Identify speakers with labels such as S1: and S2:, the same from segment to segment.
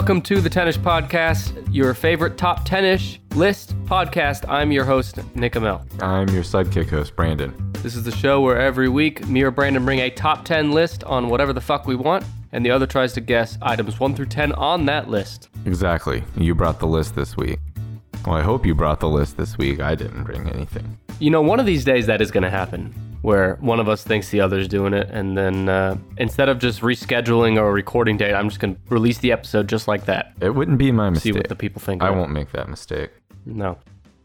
S1: welcome to the Tennis Podcast, your favorite top 10 ish list podcast. I'm your host, Nick Amel.
S2: I'm your sidekick host, Brandon.
S1: This is the show where every week me or Brandon bring a top 10 list on whatever the fuck we want, and the other tries to guess items 1 through 10 on that list.
S2: Exactly. You brought the list this week. Well, I hope you brought the list this week. I didn't bring anything.
S1: You know, one of these days that is going to happen where one of us thinks the other's doing it, and then uh, instead of just rescheduling or recording date, I'm just going to release the episode just like that.
S2: It wouldn't be my mistake.
S1: See what the people think.
S2: I won't make that mistake.
S1: No.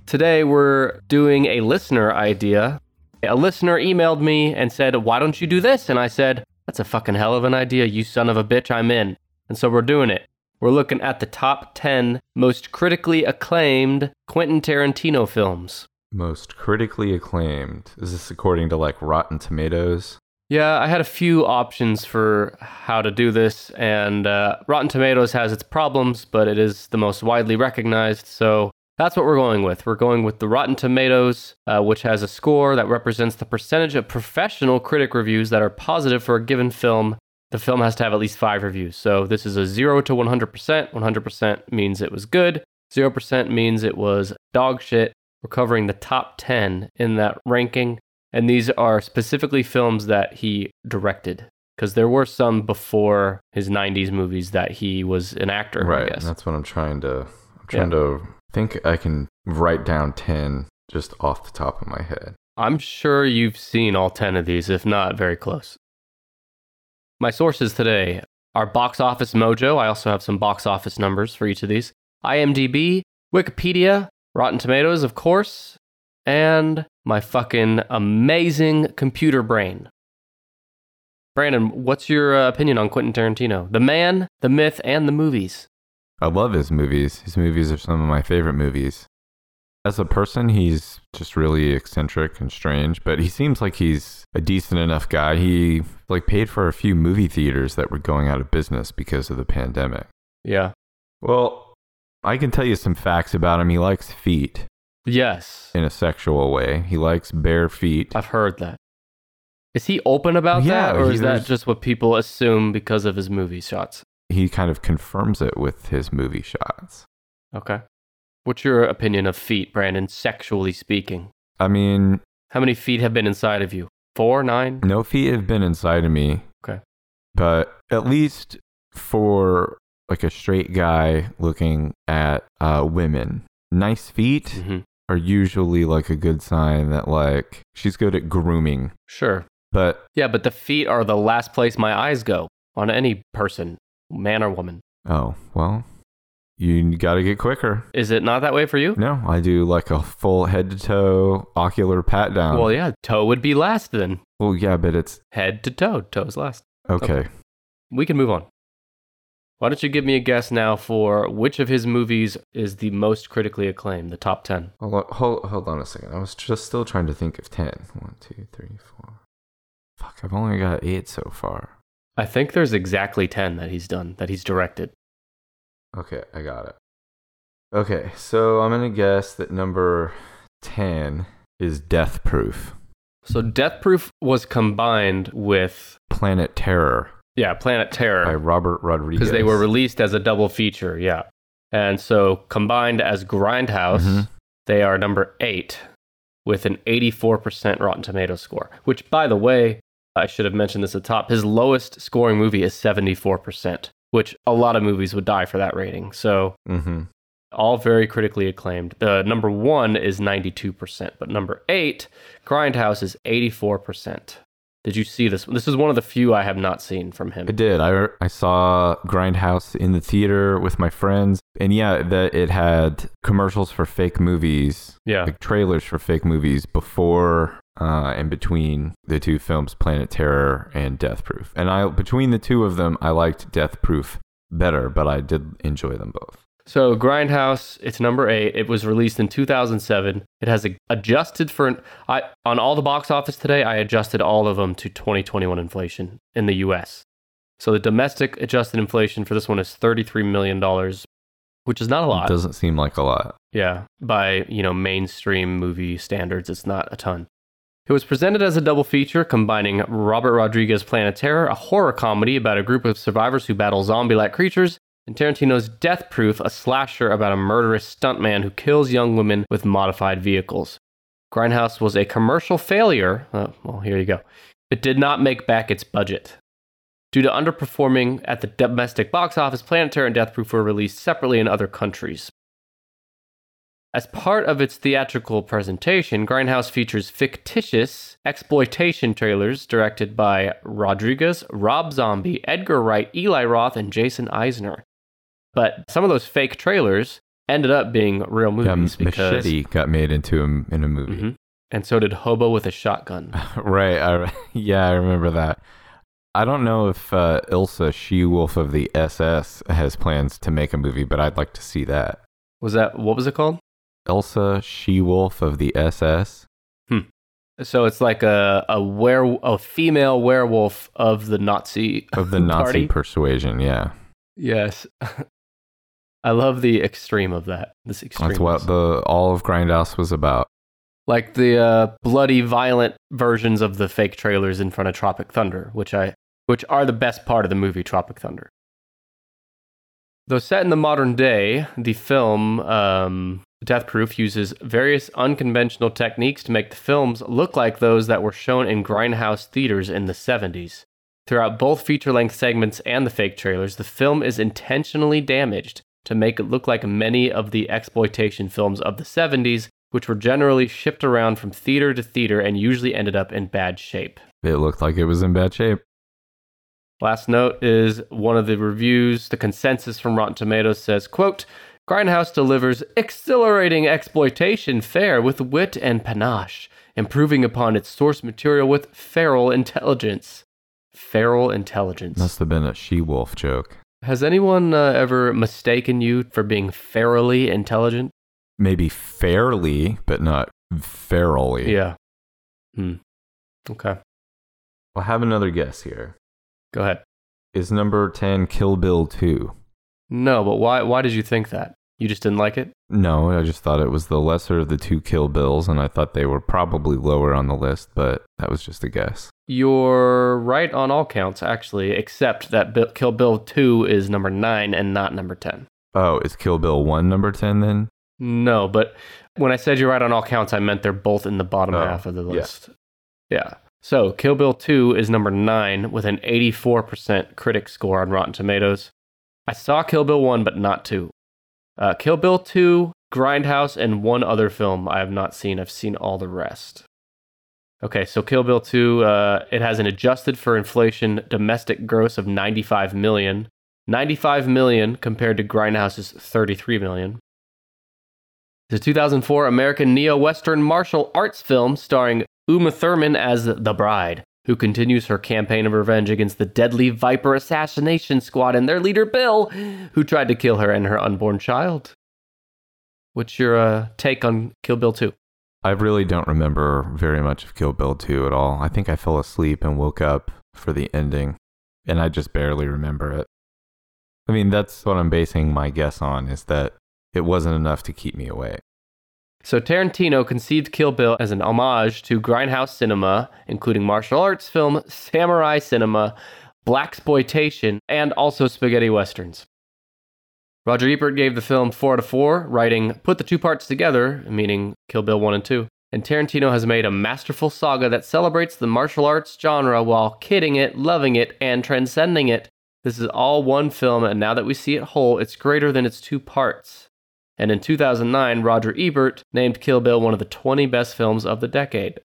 S1: Today we're doing a listener idea. A listener emailed me and said, Why don't you do this? And I said, That's a fucking hell of an idea, you son of a bitch, I'm in. And so we're doing it. We're looking at the top 10 most critically acclaimed Quentin Tarantino films.
S2: Most critically acclaimed. Is this according to like Rotten Tomatoes?
S1: Yeah, I had a few options for how to do this, and uh, Rotten Tomatoes has its problems, but it is the most widely recognized, so that's what we're going with. We're going with the Rotten Tomatoes, uh, which has a score that represents the percentage of professional critic reviews that are positive for a given film. The film has to have at least five reviews. So this is a 0 to 100%. 100% means it was good, 0% means it was dog shit. We're covering the top 10 in that ranking. And these are specifically films that he directed. Because there were some before his 90s movies that he was an actor, I
S2: right.
S1: guess.
S2: That's what I'm trying to. I'm trying to think. I can write down ten just off the top of my head.
S1: I'm sure you've seen all 10 of these, if not very close. My sources today are Box Office Mojo. I also have some box office numbers for each of these. IMDb, Wikipedia, Rotten Tomatoes, of course, and my fucking amazing computer brain. Brandon, what's your uh, opinion on Quentin Tarantino? The man, the myth, and the movies.
S2: I love his movies. His movies are some of my favorite movies. As a person, he's just really eccentric and strange, but he seems like he's a decent enough guy. He like paid for a few movie theaters that were going out of business because of the pandemic.
S1: Yeah.
S2: Well, I can tell you some facts about him. He likes feet
S1: Yes.
S2: in a sexual way. He likes bare feet.
S1: I've heard that. Is he open about
S2: Yeah,
S1: that, or
S2: he-
S1: is that
S2: there's-
S1: just what people assume because of his movie shots?
S2: He kind of confirms it with his movie shots.
S1: Okay. What's your opinion of feet, Brandon, sexually speaking?
S2: I mean,
S1: How many feet have been inside of you? Four, nine?
S2: no feet have been inside of me.
S1: Okay.
S2: But at least for like a straight guy looking at uh, women, nice feet
S1: hmm
S2: are usually like a good sign that like she's good at grooming.
S1: Sure.
S2: But
S1: Yeah, but the feet are the last place my eyes go on any person, man or woman.
S2: oh, well, you got to get quicker.
S1: Is it not that way for you?
S2: No, I do like a full head to toe ocular pat down.
S1: Well, yeah, toe would be last then.
S2: Well, yeah, but it's
S1: Head to toe, toes last.
S2: okay.
S1: We can move on. Why don't you give me a guess now for which of his movies is the most critically acclaimed, the top 10?
S2: Hold on, hold, hold on a second. I was just still trying to think of 10. 1, 2, 3, 4. Fuck, I've only got 8 so far.
S1: I think there's exactly 10 that he's done, that he's directed.
S2: Okay, I got it. Okay, so I'm going to guess that number 10 is Death Proof.
S1: So Death Proof was combined with,
S2: Planet Terror
S1: yeah, Planet Terror.
S2: by Robert Rodriguez.
S1: because they were released as a double feature, yeah. And so combined as Grindhouse,
S2: Mhm.
S1: they are number eight with an 84% Rotten Tomato score, which, by the way, I should have mentioned this at the top. His lowest scoring movie is 74%, which a lot of movies would die for that rating. So
S2: hmm
S1: all very critically acclaimed. The number one is 92%, but number eight, Grindhouse, is 84%. Did you see this? This is one of the few I have not seen from him.
S2: I did. I, I saw Grindhouse in the theater with my friends. And yeah, that it had commercials for fake movies
S1: Yeah.
S2: like trailers for fake movies before uh, and between the two films, Planet Terror and Death Proof. And I between the two of them, I liked Death Proof better, but I did enjoy them both.
S1: So Grindhouse, it's number eight. It was released in 2007. It has a, adjusted for I on all the box office today. I adjusted all of them to 2021 inflation in the U.S. So the domestic adjusted inflation for this one is 33 million dollars, which is not a lot.
S2: It doesn't seem like a lot.
S1: Yeah, by you know mainstream movie standards, it's not a ton. It was presented as a double feature combining Robert Rodriguez' Planet Terror, a horror comedy about a group of survivors who battle zombie like creatures, and Tarantino's Death Proof, a slasher about a murderous stuntman who kills young women with modified vehicles. Grindhouse was a commercial failure. Uh, well, here you go. It did not make back its budget. Due to underperforming at the domestic box office, Planet Terror and Death Proof were released separately in other countries. As part of its theatrical presentation, Grindhouse features fictitious exploitation trailers directed by Rodriguez, Rob Zombie, Edgar Wright, Eli Roth, and Jason Eisener. But some of those fake trailers ended up being real
S2: Yeah,
S1: movies because,
S2: Machete got made into a, in a movie.
S1: Mhm. and so did Hobo with a Shotgun.
S2: right. I, yeah, I remember that. I don't know if uh, Ilsa, she wolf of the SS, has plans to make a movie, but I'd like to see that.
S1: Was that what was it called?
S2: Elsa, she wolf of the SS. Hmm.
S1: So it's like a a were a female werewolf of the Nazi
S2: Of the Nazi
S1: party.
S2: persuasion, yeah.
S1: Yes. I love the extreme of that. This extreme.
S2: That's what the all of Grindhouse was about.
S1: like the uh, bloody, violent versions of the fake trailers in front of Tropic Thunder, which I which are the best part of the movie Tropic Thunder. Though set in the modern day, the film um, Death Proof uses various unconventional techniques to make the films look like those that were shown in grindhouse theaters in the 70s. Throughout both feature length segments and the fake trailers, the film is intentionally damaged to make it look like many of the exploitation films of the 70s, which were generally shipped around from theater to theater and usually ended up in bad shape.
S2: It looked like it was in bad shape.
S1: Last note is one of the reviews, the consensus from Rotten Tomatoes says, quote, Grindhouse delivers exhilarating exploitation fare with wit and panache, improving upon its source material with feral intelligence. Feral intelligence.
S2: Must have been a she wolf joke.
S1: Has anyone uh, ever mistaken you for being fairly intelligent?
S2: Maybe fairly, but not ferally.
S1: Yeah. Hmm. Okay.
S2: I'll have another guess here.
S1: Go ahead.
S2: Is number 10 Kill Bill 2?
S1: No, but why why did you think that? You just didn't like it?
S2: No, I just thought it was the lesser of the two Kill Bills, and I thought they were probably lower on the list, but that was just a guess.
S1: You're right on all counts, actually, except that Bill, Kill Bill 2 is number 9 and not number 10.
S2: Oh, is Kill Bill 1 number 10 then?
S1: No, but when I said you're right on all counts, I meant they're both in the bottom
S2: Oh,
S1: half of the
S2: yeah.
S1: list. Yeah. So Kill Bill 2 is number 9 with an 84% critic score on Rotten Tomatoes. I saw Kill Bill 1, but not 2. Uh, Kill Bill 2, Grindhouse, and one other film I have not seen. I've seen all the rest. Okay, so Kill Bill 2, uh, it has an adjusted for inflation domestic gross of 95 million. 95 million compared to Grindhouse's 33 million. A 2004 American neo Western martial arts film starring Uma Thurman as the bride, who continues her campaign of revenge against the deadly Viper assassination squad and their leader Bill, who tried to kill her and her unborn child. What's your uh, take on Kill Bill 2?
S2: I really don't remember very much of Kill Bill 2 at all. I think I fell asleep and woke up for the ending, and I just barely remember it. I mean, that's what I'm basing my guess on, is that it wasn't enough to keep me awake.
S1: So Tarantino conceived Kill Bill as an homage to grindhouse cinema, including martial arts film, samurai cinema, blaxploitation, and also spaghetti westerns. Roger Ebert gave the film 4 out of 4, writing, Put the two parts together, meaning Kill Bill 1 and 2. And Tarantino has made a masterful saga that celebrates the martial arts genre while kidding it, loving it, and transcending it. This is all one film, and now that we see it whole, it's greater than its two parts. And in 2009, Roger Ebert named Kill Bill one of the 20 best films of the decade.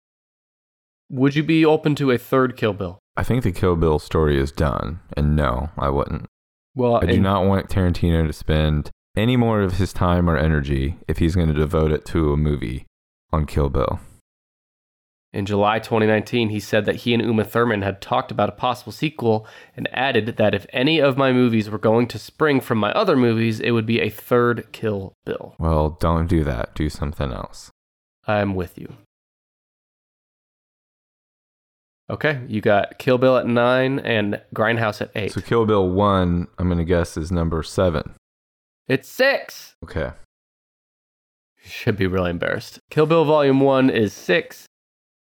S1: Would you be open to a third Kill Bill?
S2: I think the Kill Bill story is done, and no, I wouldn't.
S1: Well,
S2: I do not want Tarantino to spend any more of his time or energy if he's going to devote it to a movie on Kill Bill.
S1: In July 2019, he said that he and Uma Thurman had talked about a possible sequel and added that if any of my movies were going to spring from my other movies, it would be a third Kill Bill.
S2: Well, don't do that. Do something else.
S1: I'm with you. Okay, you got Kill Bill at 9 and Grindhouse at 8.
S2: So Kill Bill 1, I'm going to guess, is number 7.
S1: It's 6!
S2: Okay.
S1: Should be really embarrassed. Kill Bill Volume 1 is 6.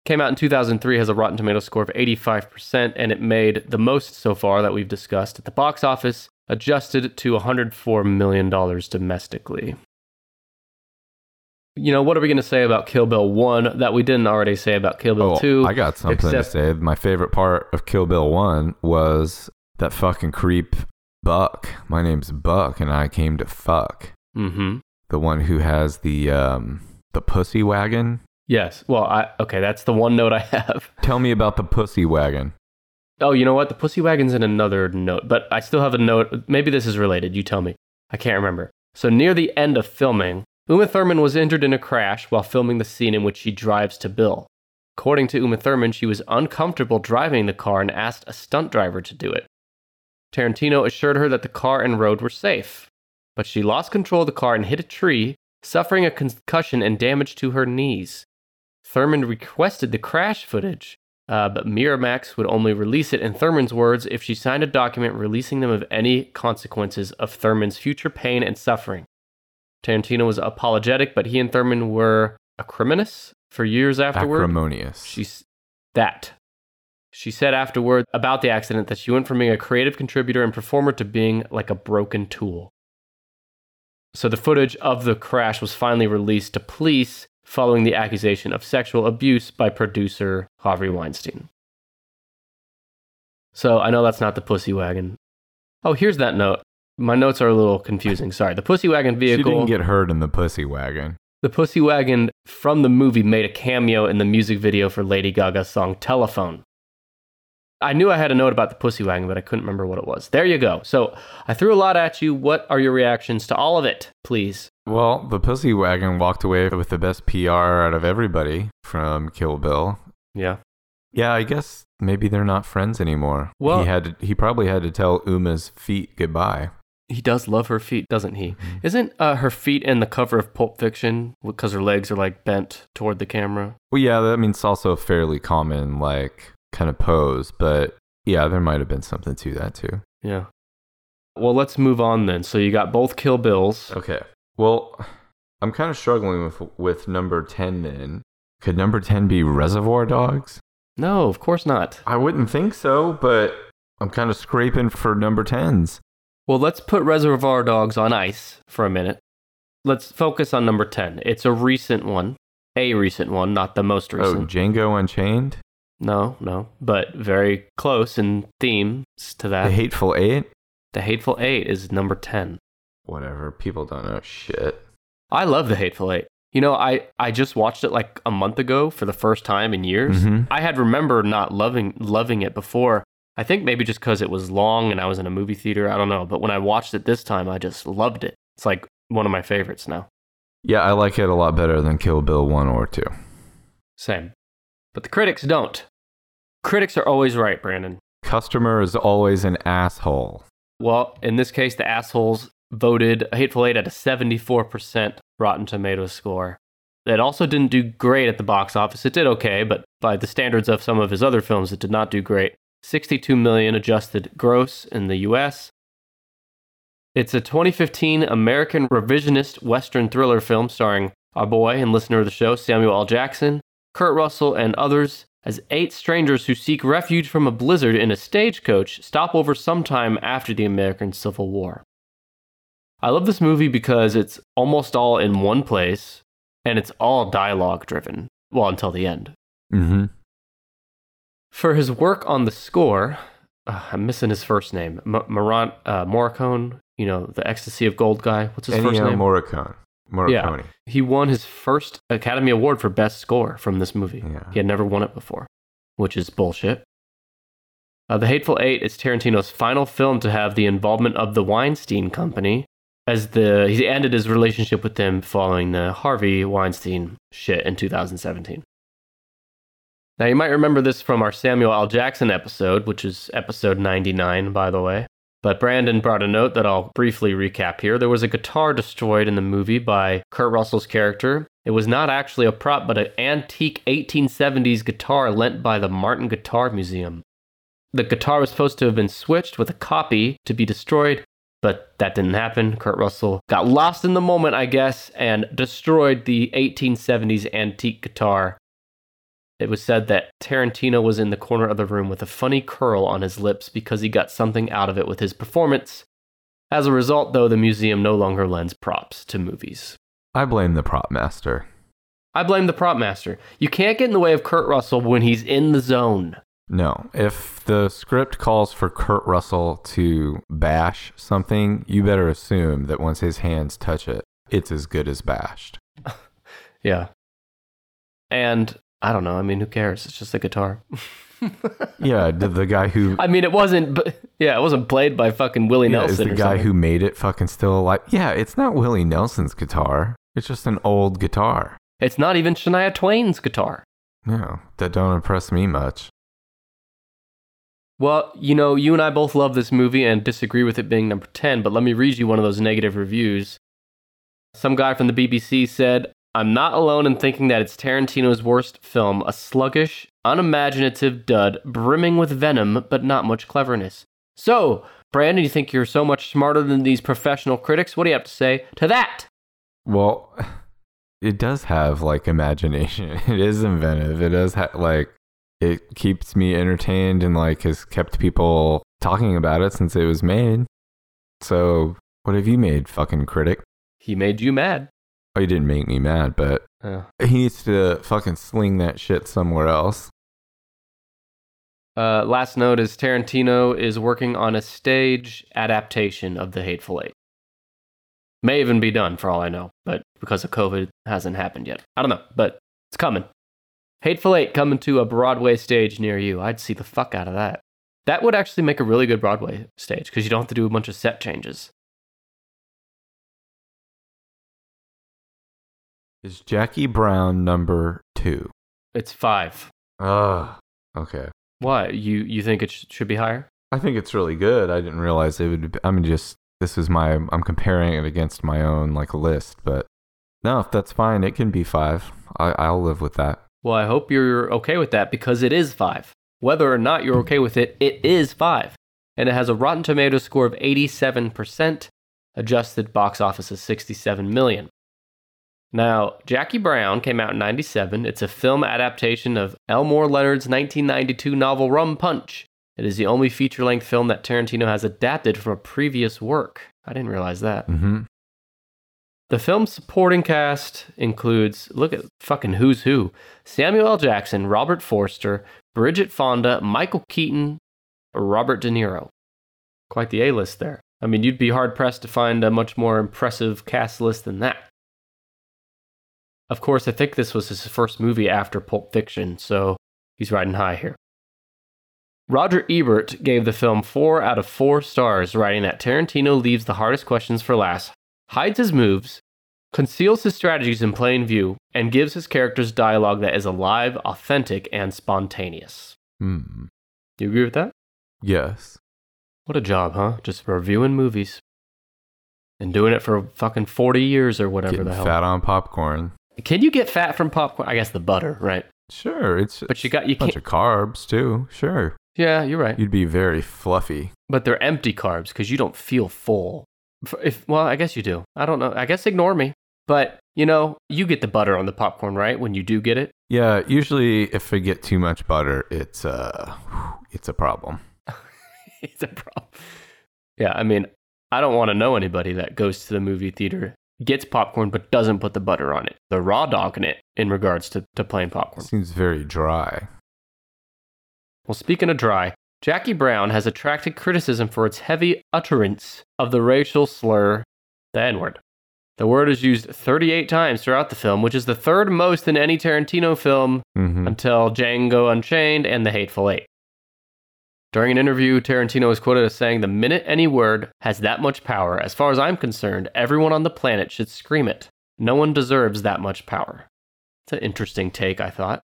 S1: Came out in 2003, has a Rotten Tomato score of 85%, and it made the most so far that we've discussed at the box office adjusted to $104 million domestically. You know, what are we going to say about Kill Bill 1 that we didn't already say about Kill Bill
S2: Oh,
S1: 2?
S2: I got something
S1: except-
S2: to say. My favorite part of Kill Bill 1 was that fucking creep Buck. My name's Buck and I came to fuck.
S1: mm-hmm.
S2: The one who has the um the pussy wagon.
S1: Yes. Well, I okay, that's the one note I have.
S2: Tell me about the pussy wagon.
S1: Oh, you know what? The pussy wagon's in another note, but I still have a note. Maybe this is related. You tell me. I can't remember. So near the end of filming, Uma Thurman was injured in a crash while filming the scene in which she drives to Bill. According to Uma Thurman, she was uncomfortable driving the car and asked a stunt driver to do it. Tarantino assured her that the car and road were safe, but she lost control of the car and hit a tree, suffering a concussion and damage to her knees. Thurman requested the crash footage, uh, but Miramax would only release it, in Thurman's words, if she signed a document releasing them of any consequences of Thurman's future pain and suffering. Tarantino was apologetic, but he and Thurman were acrimonious for years afterward.
S2: Acrimonious.
S1: She's that. She said afterward about the accident that she went from being a creative contributor and performer to being like a broken tool. So the footage of the crash was finally released to police following the accusation of sexual abuse by producer Harvey Weinstein. So I know that's not the pussy wagon. Oh, here's that note. My notes are a little confusing. Sorry. The pussy wagon vehicle.
S2: she didn't get hurt in the pussy wagon.
S1: The Pussy Wagon from the movie made a cameo in the music video for Lady Gaga's song Telephone. I knew I had a note about the Pussy Wagon, but I couldn't remember what it was. There you go. So I threw a lot at you. What are your reactions to all of it, please?
S2: Well, the pussy wagon walked away with the best PR out of everybody from Kill Bill.
S1: Yeah.
S2: Yeah, I guess maybe they're not friends anymore.
S1: Well-
S2: he had to, he probably had to tell Uma's feet goodbye.
S1: He does love her feet, doesn't he? Isn't uh, her feet in the cover of Pulp Fiction because her legs are like bent toward the camera?
S2: Well, yeah, that means it's also a fairly common like kind of pose, but yeah, there might have been something to that too.
S1: Yeah. Well, let's move on then. So you got both Kill Bills.
S2: Okay. Well, I'm kind of struggling with with number 10 then. Could number 10 be Reservoir Dogs?
S1: No, of course not.
S2: I wouldn't think so, but I'm kind of scraping for number 10s.
S1: Well, let's put Reservoir Dogs on ice for a minute. Let's focus on number 10. It's a recent one. A recent one, not the most
S2: oh,
S1: recent. Oh.
S2: Django Unchained?
S1: no, no, but very close in themes to that.
S2: The Hateful Eight?
S1: the Hateful Eight is number 10.
S2: Whatever. People don't know shit.
S1: I love The Hateful Eight. You know, I, I just watched it like a month ago for the first time in years.
S2: Mhm.
S1: I had remembered not loving loving it before. I think maybe just because it was long and I was in a movie theater. I don't know. But when I watched it this time, I just loved it. It's like one of my favorites now.
S2: Yeah, I like it a lot better than Kill Bill 1 or 2.
S1: Same. But the critics don't. Critics are always right, Brandon.
S2: Customer is always an asshole.
S1: Well, in this case, the assholes voted a Hateful Eight at a 74% Rotten Tomatoes score. It also didn't do great at the box office. It did okay, but by the standards of some of his other films, it did not do great. 62 million adjusted gross in the US. It's a 2015 American revisionist Western thriller film starring our boy and listener of the show, Samuel L. Jackson, Kurt Russell, and others as eight strangers who seek refuge from a blizzard in a stagecoach stop over sometime after the American Civil War. I love this movie because it's almost all in one place and it's all dialogue driven. Well, until the end.
S2: Mm-hmm.
S1: For his work on the score, uh, I'm missing his first name, M- uh, Morricone, you know, the Ecstasy of Gold guy. What's his first
S2: Ennio
S1: name?
S2: Morricone. Morricone.
S1: he won his first Academy Award for Best Score from this movie.
S2: Yeah.
S1: He had never won it before, which is bullshit. Uh, the Hateful Eight is Tarantino's final film to have the involvement of the Weinstein Company, as the he ended his relationship with them following the Harvey Weinstein shit in 2017. Now you might remember this from our Samuel L. Jackson episode, which is episode 99, by the way. But Brandon brought a note that I'll briefly recap here. There was a guitar destroyed in the movie by Kurt Russell's character. It was not actually a prop, but an antique 1870s guitar lent by the Martin Guitar Museum. The guitar was supposed to have been switched with a copy to be destroyed, but that didn't happen. Kurt Russell got lost in the moment, I guess, and destroyed the 1870s antique guitar. It was said that Tarantino was in the corner of the room with a funny curl on his lips because he got something out of it with his performance. As a result, though, the museum no longer lends props to movies.
S2: I blame the prop master.
S1: I blame the prop master. You can't get in the way of Kurt Russell when he's in the zone.
S2: No, if the script calls for Kurt Russell to bash something, you better assume that once his hands touch it, it's as good as bashed.
S1: Yeah. And I don't know. I mean, who cares? It's just a guitar.
S2: Yeah, the, the guy who
S1: I mean, it wasn't. Yeah, it wasn't played by fucking Willie
S2: yeah, is
S1: Nelson.
S2: the
S1: or
S2: guy
S1: something.
S2: who made it fucking still alive. Yeah, it's not Willie Nelson's guitar. It's just an old guitar.
S1: It's not even Shania Twain's guitar.
S2: No, that don't impress me much.
S1: Well, you know, you and I both love this movie and disagree with it being number 10, but let me read you one of those negative reviews. Some guy from the BBC said, I'm not alone in thinking that it's Tarantino's worst film, a sluggish, unimaginative dud brimming with venom but not much cleverness. So, Brandon, you think you're so much smarter than these professional critics? What do you have to say to that?
S2: Well, it does have like imagination. It is inventive. It does have like it keeps me entertained and like has kept people talking about it since it was made. So, what have you made, fucking critic?
S1: He made you mad.
S2: Oh, he didn't make me mad, but
S1: Uh,
S2: he needs to fucking sling that shit somewhere else.
S1: Uh, last note is Tarantino is working on a stage adaptation of The Hateful Eight. May even be done for all I know, but because of COVID, it hasn't happened yet. I don't know, but it's coming. Hateful Eight coming to a Broadway stage near you. I'd see the fuck out of that. That would actually make a really good Broadway stage because you don't have to do a bunch of set changes.
S2: Is Jackie Brown number two?
S1: It's five.
S2: Oh, okay.
S1: Why? You you think it sh- should be higher?
S2: I think it's really good. I didn't realize it would. Be, I mean, just this is my. I'm comparing it against my own like list, but no, if that's fine, it can be five. I, I'll live with that.
S1: Well, I hope you're okay with that because it is five. Whether or not you're okay with it, it is five. And it has a Rotten Tomatoes score of 87%, adjusted box office of 67 million. Now, Jackie Brown came out in 97. It's a film adaptation of Elmore Leonard's 1992 novel Rum Punch. It is the only feature length film that Tarantino has adapted from a previous work. I didn't realize that.
S2: Mm-hmm.
S1: The film's supporting cast includes look at fucking who's who Samuel L. Jackson, Robert Forster, Bridget Fonda, Michael Keaton, Robert De Niro. Quite the A list there. I mean, you'd be hard pressed to find a much more impressive cast list than that. Of course, I think this was his first movie after Pulp Fiction, so he's riding high here. Roger Ebert gave the film 4 out of 4 stars, writing that Tarantino leaves the hardest questions for last, hides his moves, conceals his strategies in plain view, and gives his characters dialogue that is alive, authentic, and spontaneous.
S2: Hmm.
S1: You agree with that?
S2: Yes.
S1: What a job, huh? Just reviewing movies. And doing it for fucking 40 years or whatever
S2: Getting
S1: the hell.
S2: fat on popcorn.
S1: Can you get fat from popcorn? I guess the butter, right?
S2: Sure, it's
S1: But you got you
S2: a bunch of carbs too. Sure,
S1: Yeah, you're right.
S2: you'd be very fluffy.
S1: But they're empty carbs because you don't feel full. If well, I guess you do. I don't know. I guess ignore me. But you know, you get the butter on the popcorn, right? When you do get it.
S2: Yeah, usually if I get too much butter, it's uh, it's a problem.
S1: it's a problem. Yeah, I mean, I don't want to know anybody that goes to the movie theater, gets popcorn, but doesn't put the butter on it. The raw dog in it in regards to, to plain popcorn.
S2: Seems very dry.
S1: Well, speaking of dry, Jackie Brown has attracted criticism for its heavy utterance of the racial slur, the N word. The word is used 38 times throughout the film, which is the third most in any Tarantino film
S2: hmm
S1: until Django Unchained and The Hateful Eight. During an interview, Tarantino was quoted as saying, The minute any word has that much power, as far as I'm concerned, everyone on the planet should scream it. No one deserves that much power. It's an interesting take, I thought.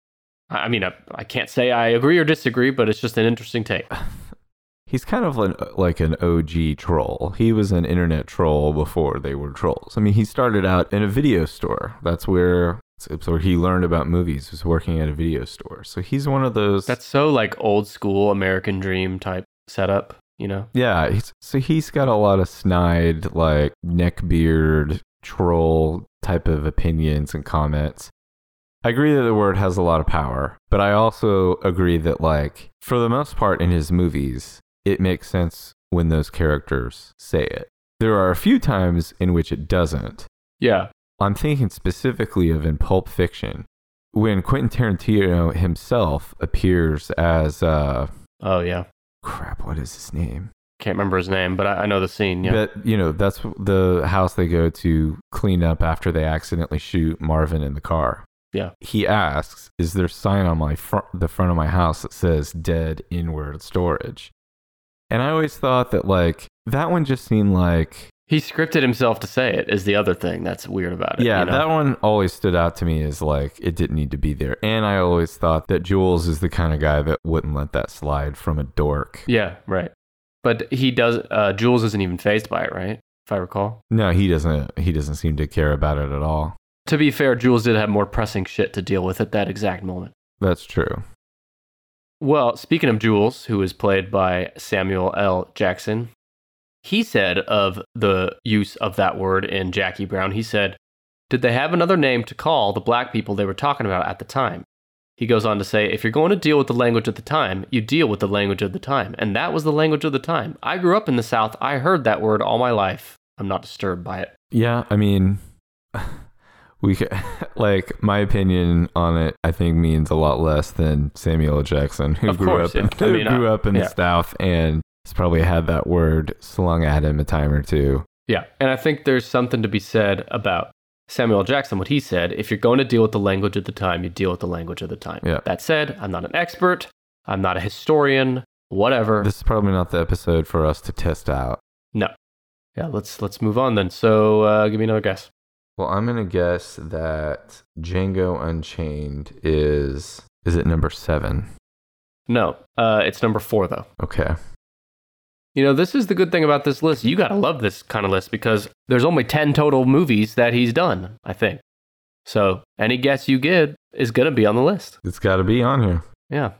S1: I mean, I, I can't say I agree or disagree, but it's just an interesting take.
S2: He's kind of an, like an OG troll. He was an internet troll before they were trolls. I mean, he started out in a video store. That's where it's where he learned about movies. Was working at a video store. So he's one of those.
S1: That's so like old school American Dream type setup, you know?
S2: yeah. He's, so he's got a lot of snide, like neckbeard troll type of opinions and comments. I agree that the word has a lot of power, but I also agree that, like, for the most part in his movies, it makes sense when those characters say it. there are a few times in which it doesn't.
S1: Yeah.
S2: I'm thinking specifically of in Pulp Fiction when Quentin Tarantino himself appears as uh
S1: Oh yeah.
S2: crap, what is his name?
S1: Can't remember his name, but I, I know the scene. Yeah.
S2: But you know, that's the house they go to clean up after they accidentally shoot Marvin in the car.
S1: Yeah.
S2: He asks, "Is there a sign on my front, the front of my house that says dead inward storage?" And I always thought that like that one just seemed like
S1: he scripted himself to say it. Is the other thing that's weird about it.
S2: yeah,
S1: you know?
S2: that one always stood out to me as like it didn't need to be there. And I always thought that Jules is the kind of guy that wouldn't let that slide from a dork.
S1: Yeah. Right. But he does. Uh, Jules isn't even phased by it, right? If I recall.
S2: No, he doesn't he doesn't seem to care about it at all.
S1: To be fair, Jules did have more pressing shit to deal with at that exact moment.
S2: That's true.
S1: Well, speaking of Jules, who is played by Samuel L. Jackson, he said of the use of that word in Jackie Brown, he said, Did they have another name to call the black people they were talking about at the time? He goes on to say, If you're going to deal with the language of the time, you deal with the language of the time. And that was the language of the time. I grew up in the South. I heard that word all my life. I'm not disturbed by it.
S2: Yeah, I mean, we like my opinion on it. I think means a lot less than Samuel Jackson, who
S1: Of
S2: grew
S1: course,
S2: up in,
S1: yeah. I mean,
S2: who grew
S1: I-
S2: up in
S1: yeah.
S2: the South and has probably had that word slung at him a time or two.
S1: Yeah. And I think there's something to be said about Samuel Jackson, what he said. If you're going to deal with the language of the time, you deal with the language of the time.
S2: Yeah.
S1: That said, I'm not an expert. I'm not a historian. Whatever.
S2: This is probably not the episode for us to test out.
S1: no. Yeah. Let's let's move on then. So uh, give me another guess.
S2: Well, I'm gonna guess that Django Unchained is is it number seven?
S1: No. Uh, it's number four though.
S2: Okay.
S1: You know, this is the good thing about this list. You gotta love this kind of list because there's only ten total movies that he's done. I think. So any guess you get is gonna be on the list.
S2: It's got to be on here.
S1: Yeah.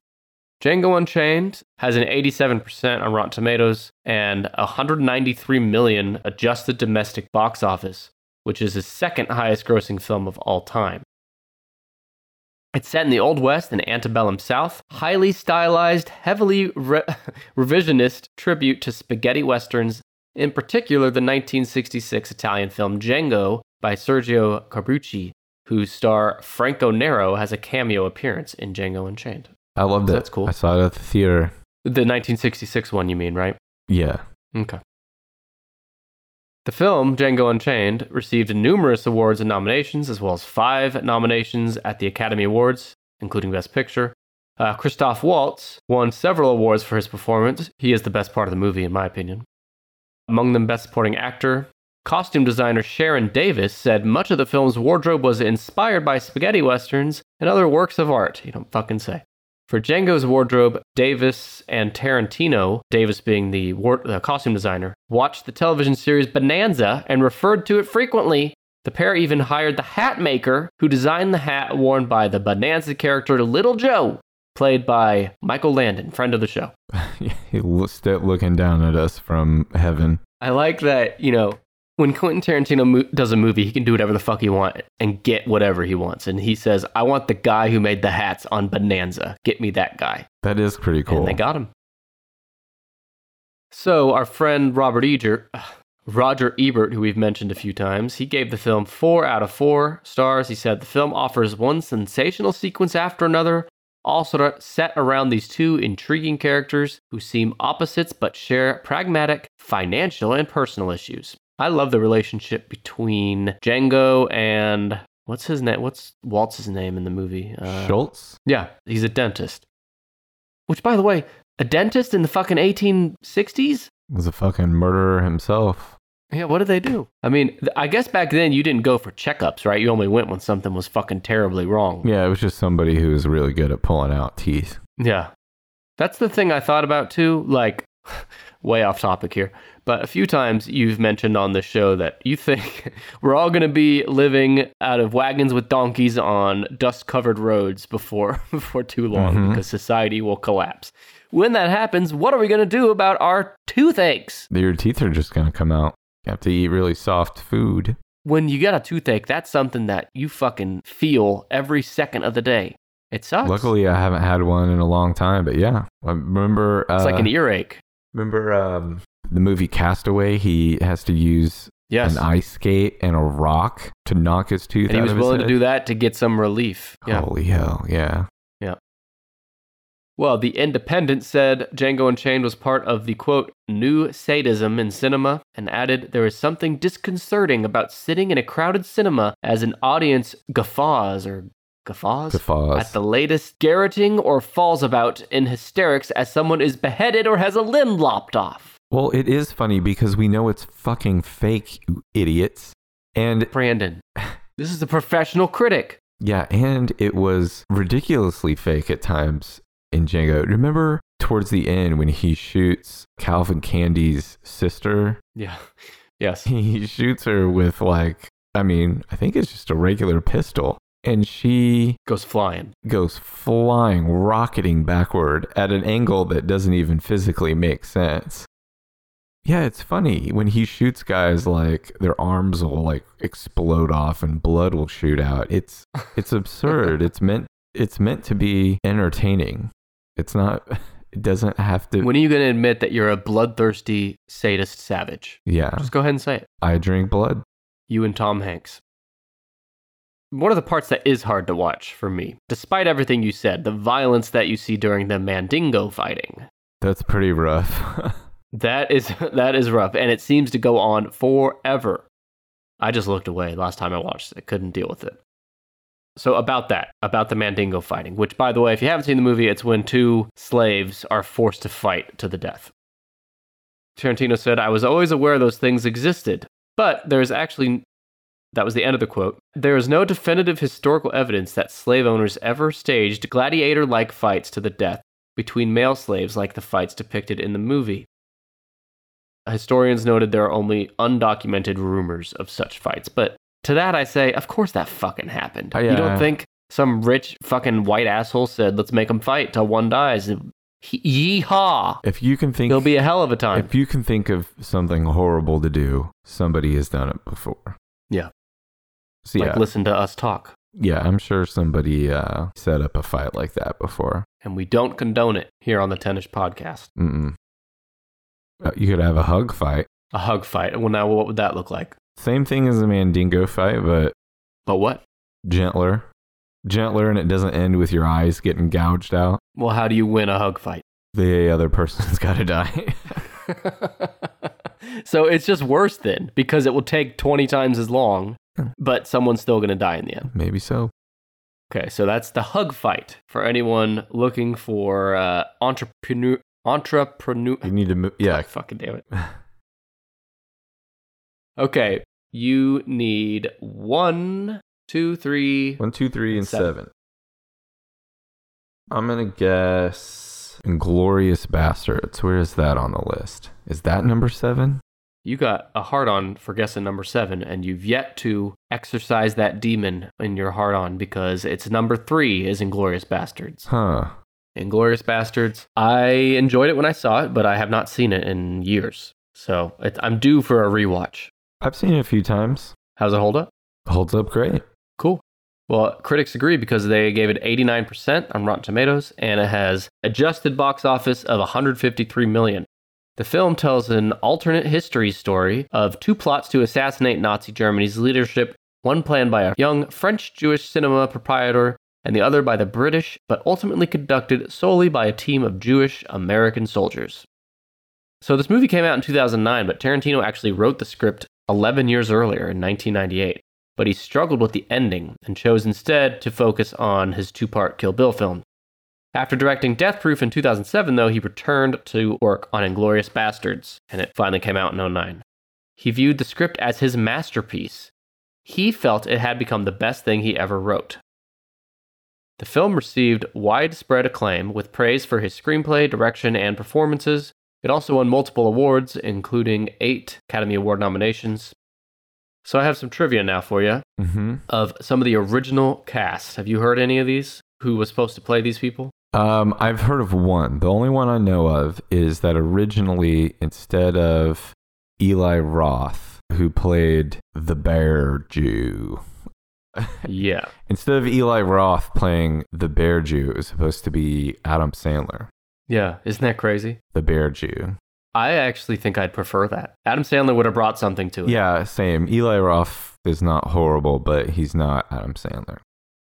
S1: Django Unchained has an 87% on Rotten Tomatoes and 193 million adjusted domestic box office, which is his second highest grossing film of all time. It's set in the Old West and antebellum South, highly stylized, heavily re- revisionist tribute to spaghetti westerns, in particular the 1966 Italian film Django by Sergio Corbucci, whose star Franco Nero has a cameo appearance in Django Unchained.
S2: I loved it.
S1: That's cool.
S2: I saw it at the theater.
S1: The 1966 one, you mean, right?
S2: Yeah.
S1: Okay. The film, Django Unchained, received numerous awards and nominations, as well as five nominations at the Academy Awards, including Best Picture. Uh, Christoph Waltz won several awards for his performance. He is the best part of the movie, in my opinion. Among them, Best Supporting Actor. Costume designer Sharen Davis said much of the film's wardrobe was inspired by spaghetti westerns and other works of art. You don't fucking say. For Django's wardrobe, Davis and Tarantino, Davis being the, war- the costume designer, watched the television series Bonanza and referred to it frequently. The pair even hired the hat maker who designed the hat worn by the Bonanza character Little Joe, played by Michael Landon, friend of the show.
S2: he was still looking down at us from heaven.
S1: I like that, you know, when Quentin Tarantino mo- does a movie, he can do whatever the fuck he wants and get whatever he wants. And he says, I want the guy who made the hats on Bonanza. Get me that guy.
S2: That is pretty cool.
S1: And they got him. So our friend Robert Ebert, Roger Ebert, who we've mentioned a few times, he gave the film four out of four stars. He said the film offers one sensational sequence after another, all sort of set around these two intriguing characters who seem opposites but share pragmatic, financial, and personal issues. I love the relationship between Django and what's his name? What's Waltz's name in the movie? Uh,
S2: Schultz?
S1: yeah, he's a dentist. Which, by the way, a dentist in the fucking 1860s?
S2: Was a fucking murderer himself.
S1: Yeah, what did they do? I mean, th- I guess back then you didn't go for checkups, right? You only went when something was fucking terribly wrong.
S2: Yeah, it was just somebody who was really good at pulling out teeth.
S1: Yeah. That's the thing I thought about too. Like, way off topic here, but a few times you've mentioned on the show that you think we're all going to be living out of wagons with donkeys on dust covered roads before, before too long
S2: Mhm.
S1: because society will collapse. When that happens, what are we going to do about our toothaches?
S2: Your teeth are just gonna come out. You have to eat really soft food.
S1: When you got a toothache, that's something that you fucking feel every second of the day. It sucks.
S2: Luckily, I haven't had one in a long time, but yeah, I remember. Uh,
S1: it's like an earache.
S2: Remember um, the movie Castaway, he has to use
S1: Yes.
S2: an ice skate and a rock to knock his tooth
S1: and he was willing to do that to get some relief. Yeah.
S2: Holy hell, Yeah. yeah.
S1: Well, The Independent said Django Unchained was part of the quote, new sadism in cinema, and added there is something disconcerting about sitting in a crowded cinema as an audience guffaws or guffaws,
S2: Guffaws.
S1: at the latest garroting or falls about in hysterics as someone is beheaded or has a limb lopped off.
S2: Well, it is funny because we know it's fucking fake, you idiots. And
S1: Brandon, this is a professional critic.
S2: yeah, and it was ridiculously fake at times in Django. Remember towards the end when he shoots Calvin Candie's sister?
S1: Yeah. Yes.
S2: He shoots her with like, I mean, I think it's just a regular pistol. And she
S1: Goes flying.
S2: goes flying, rocketing backward at an angle that doesn't even physically make sense. Yeah, it's funny when he shoots guys like their arms will like explode off and blood will shoot out. It's it's absurd. it's meant it's meant to be entertaining. It's not it doesn't have to
S1: When are you going to admit that you're a bloodthirsty sadist savage?
S2: Yeah,
S1: Just go ahead and say it.
S2: I drink blood.
S1: You and Tom Hanks. One of the parts that is hard to watch for me, despite everything you said, the violence that you see during the Mandingo fighting.
S2: That's pretty rough.
S1: That is that is rough, and it seems to go on forever. I just looked away last time I watched it. Couldn't deal with it. So about that, about the Mandingo fighting, which by the way, if you haven't seen the movie, it's when two slaves are forced to fight to the death. Tarantino said, I was always aware those things existed, but there's actually that was the end of the quote. There is no definitive historical evidence that slave owners ever staged gladiator like fights to the death between male slaves like the fights depicted in the movie. Historians noted there are only undocumented rumors of such fights, but to that I say, of course that fucking happened.
S2: Oh,
S1: You don't think some rich fucking white asshole said, let's make them fight till one dies? He- Yeehaw!
S2: if you can think
S1: It'll be a hell of a time.
S2: if you can think of something horrible to do, somebody has done it before.
S1: Yeah.
S2: So yeah,
S1: Like, listen to us talk.
S2: yeah, I'm sure somebody uh, set up a fight like that before.
S1: And we don't condone it here on the Tennis Podcast.
S2: Mm-mm. Uh, you could have a hug fight.
S1: A hug fight. Well, now what would that look like?
S2: Same thing as a Mandingo fight, but
S1: But what?
S2: gentler. Gentler, and it doesn't end with your eyes getting gouged out.
S1: Well, how do you win a hug fight?
S2: The other person's got to die.
S1: so it's just worse then because it will take 20 times as long, but someone's still going to die in the end.
S2: Maybe so.
S1: Okay, so that's the hug fight for anyone looking for uh, entrepreneur. Entrepreneur.
S2: You need to move. Yeah.
S1: Fucking damn it. Okay, you need one, two, three.
S2: One, two, three, and
S1: Seven.
S2: seven. I'm gonna guess Inglourious Basterds. Where is that on the list? Is that number seven?
S1: You got a hard on for guessing number seven, and you've yet to exercise that demon in your hard on because it's number three is Inglourious Basterds.
S2: Huh.
S1: Inglourious Basterds. I enjoyed it when I saw it, but I have not seen it in years. So it, I'm due for a rewatch.
S2: I've seen it a few times.
S1: How's it hold up?
S2: Holds up great.
S1: Cool. Well, critics agree because they gave it 89% on Rotten Tomatoes and it has adjusted box office of 153 million. The film tells an alternate history story of two plots to assassinate Nazi Germany's leadership, one planned by a young French Jewish cinema proprietor and the other by the British, but ultimately conducted solely by a team of Jewish American soldiers. So this movie came out in 2009, but Tarantino actually wrote the script 11 years earlier in 1998 but he struggled with the ending and chose instead to focus on his two part Kill Bill film. After directing Death Proof in 2007, though, he returned to work on Inglourious Basterds, and it finally came out in 09. He viewed the script as his masterpiece. He felt it had become the best thing he ever wrote. The film received widespread acclaim with praise for his screenplay, direction, and performances. It also won multiple awards, including eight Academy Award nominations, so I have some trivia now for you
S2: Mm-hmm.
S1: of some of the original cast. Have you heard any of these? Who was supposed to play these people?
S2: Um, I've heard of one. The only one I know of is that originally, instead of Eli Roth, who played the Bear Jew,
S1: Yeah.
S2: instead of Eli Roth playing the Bear Jew, it was supposed to be Adam Sandler,
S1: Yeah. Isn't that crazy?
S2: the Bear Jew.
S1: I actually think I'd prefer that. Adam Sandler would have brought something to it.
S2: Yeah, same. Eli Roth is not horrible, but he's not Adam Sandler.